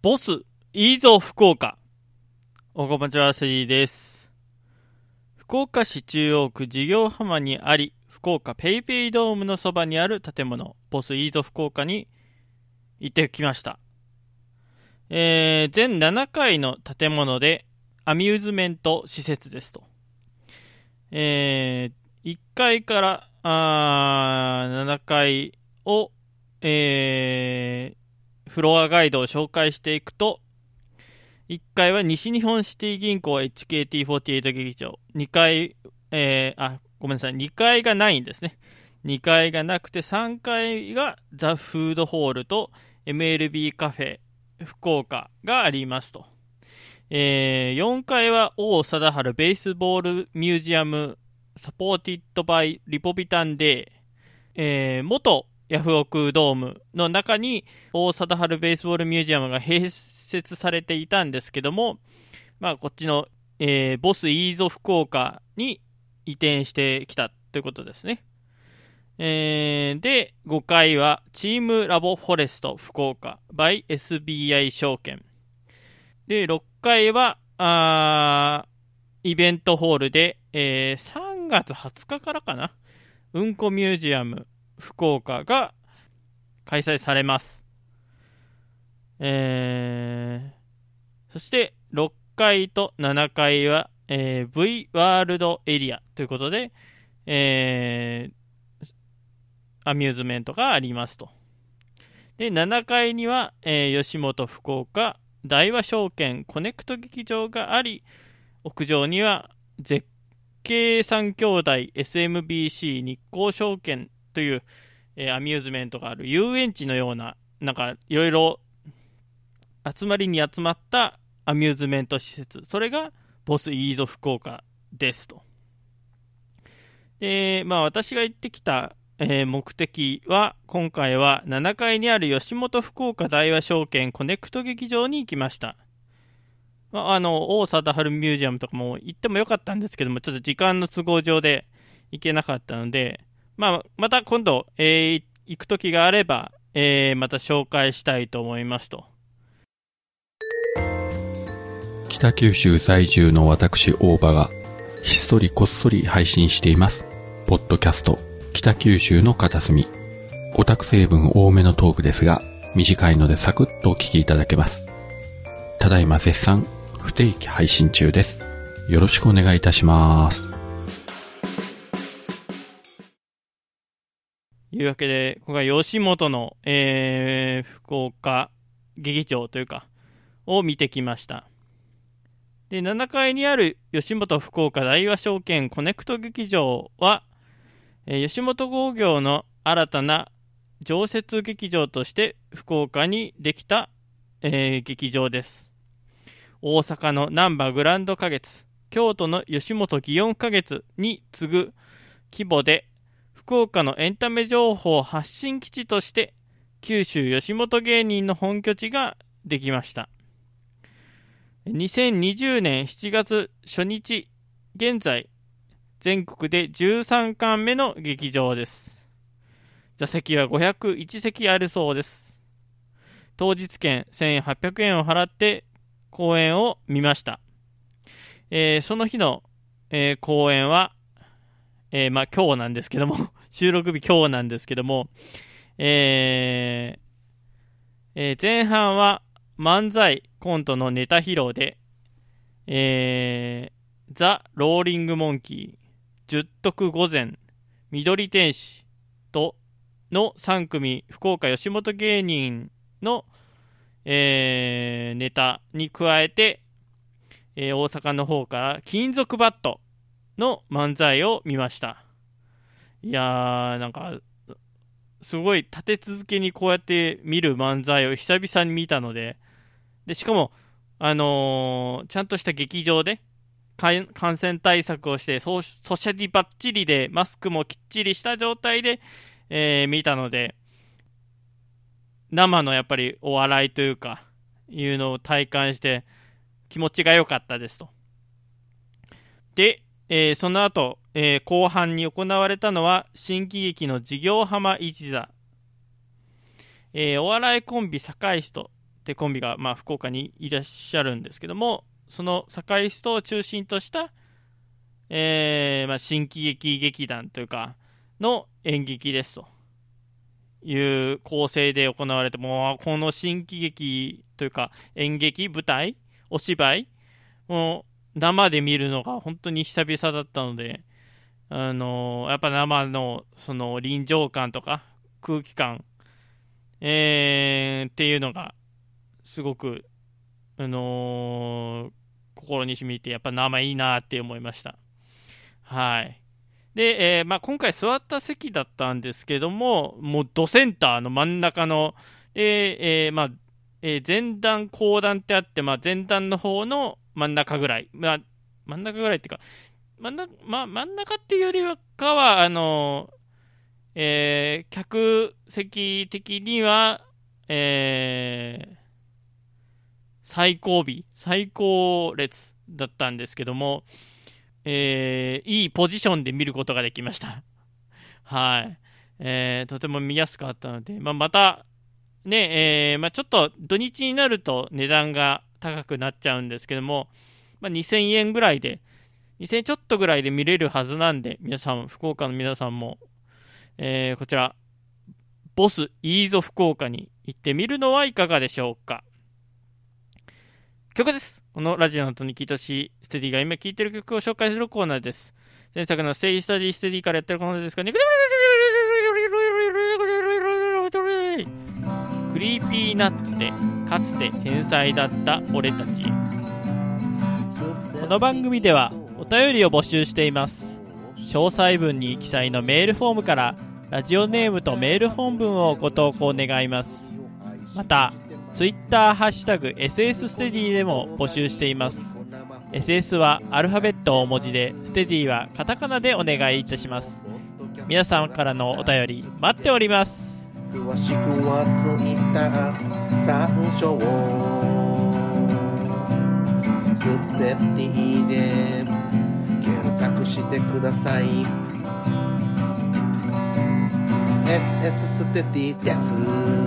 ボス、いいぞ福岡。おこまちはせいです。福岡市中央区事業浜にあり、福岡ペイペイドームのそばにある建物、ボスいいぞ福岡に行ってきました。えー、全7階の建物でアミューズメント施設ですと。えー、1階からあ7階を、えー、フロアガイドを紹介していくと、1階は西日本シティ銀行 HKT48 劇場、2階、えー、あ、ごめんなさい、2階がないんですね。2階がなくて3階がザ・フードホールと MLB カフェ福岡がありますと。えー、4階は王貞治ベースボールミュージアムSupported by リポビタン D、えー、元ヤフオクドームの中に王貞治ベースボールミュージアムが併設されていたんですけども、まあ、こっちの、えー、ボスイーゾ福岡に移転してきたということですね。えー、で、5階はチームラボフォレスト福岡 by SBI 証券。で、6階は、あイベントホールで、えー、3月20日からかな、うんこミュージアム福岡が開催されます。えー、そして6階と7階は、えー、V ワールドエリアということで、えー、アミューズメントがありますと。で、7階には、えー、吉本福岡大和証券コネクト劇場があり、屋上には絶景三兄弟 SMBC 日興証券という、えー、アミューズメントがある遊園地のような、なんかいろいろ集まりに集まったアミューズメント施設、それがボスイーゾ福岡ですと。で、まあ私が行ってきた、えー、目的は、今回は7階にある吉本福岡大和証券コネクト劇場に行きました。まあ、あの、王貞治ミュージアムとかも行ってもよかったんですけども、ちょっと時間の都合上で行けなかったので、まあ、また今度、えー、行く時があれば、えー、また紹介したいと思いますと。北九州在住の私、大場が、ひっそりこっそり配信しています。ポッドキャスト、北九州の片隅。オタク成分多めのトークですが、短いのでサクッとお聞きいただけます。ただいま絶賛、不定期配信中です。よろしくお願いいたします。いうわけで、ここが吉本の、えー、福岡劇場というか、を見てきました。で、7階にある吉本福岡大和証券コネクト劇場は、えー、吉本興業の新たな常設劇場として福岡にできた、えー、劇場です。大阪の難波グランド花月、京都の吉本祇園花月に次ぐ規模で福岡のエンタメ情報発信基地として九州吉本芸人の本拠地ができました。2020年7月初日現在全国で13巻目の劇場です。座席は501席あるそうです。当日券1800円を払って公演を見ました、えー、その日の、えー、公演はえー、まあ今日なんですけども。収録日今日なんですけども、えーえー、前半は漫才コントのネタ披露で、えー、ザ・ローリング・モンキー、十徳御前、緑天使との3組福岡吉本芸人の、えー、ネタに加えて、えー、大阪の方から金属バットの漫才を見ました。いやー、なんか、すごい立て続けにこうやって見る漫才を久々に見たので、で、しかも、あのー、ちゃんとした劇場で、感染対策をしてソ、ソシャリバッチリで、マスクもきっちりした状態で、えー、見たので、生のやっぱりお笑いというか、いうのを体感して、気持ちが良かったですと。で、えー、その後、えー、後半に行われたのは新喜劇の事業浜一座、えー、お笑いコンビ堺市とってコンビが、まあ、福岡にいらっしゃるんですけども、その堺市を中心とした、えーまあ、新喜劇劇団というか、の演劇ですという構成で行われて、もうこの新喜劇というか演劇、舞台、お芝居、もう生で見るのが本当に久々だったので、あの、やっぱ生のその臨場感とか空気感、えー、っていうのがすごく、あのー、心に染みて、やっぱ生いいなって思いました。はい。で、えー、まあ、今回座った席だったんですけども、もうドセンターの真ん中の、で、えー、まあ、えー、前段、後段ってあって、まあ、前段の方の真ん中ぐらい、まあ、真ん中ぐらいっていうか、真ん中,、ま、真ん中っていうよりかは、あのえー、客席的には、えー、最後尾、最高列だったんですけども、えー、いいポジションで見ることができました。はい。えー、とても見やすかったので、まあ、また、ね、えー、まあ、ちょっと土日になると値段が高くなっちゃうんですけども、まあ、2000円ぐらいで、2000ちょっとぐらいで見れるはずなんで、皆さん、福岡の皆さんも、えー、こちら、ボス、イーゾ福岡に行ってみるのはいかがでしょうか。曲です。このラジオの後に聴いてほしステディが今聴いてる曲を紹介するコーナーです。前作のステイスタディステディからやってるコーナーですが、クリーピーナッツでかつて天才だった俺たち。この番組では便りを募集しています。詳細文に記載のメールフォームからラジオネームとメール本文をご投稿願います。また、ツイッターハッシュタグ SS ステディでも募集しています SS はアルファベット大文字でステディはカタカナでお願いいたします皆さんからのお便り待っております詳しくはツイッター参照ステディでてください。SS ステディです。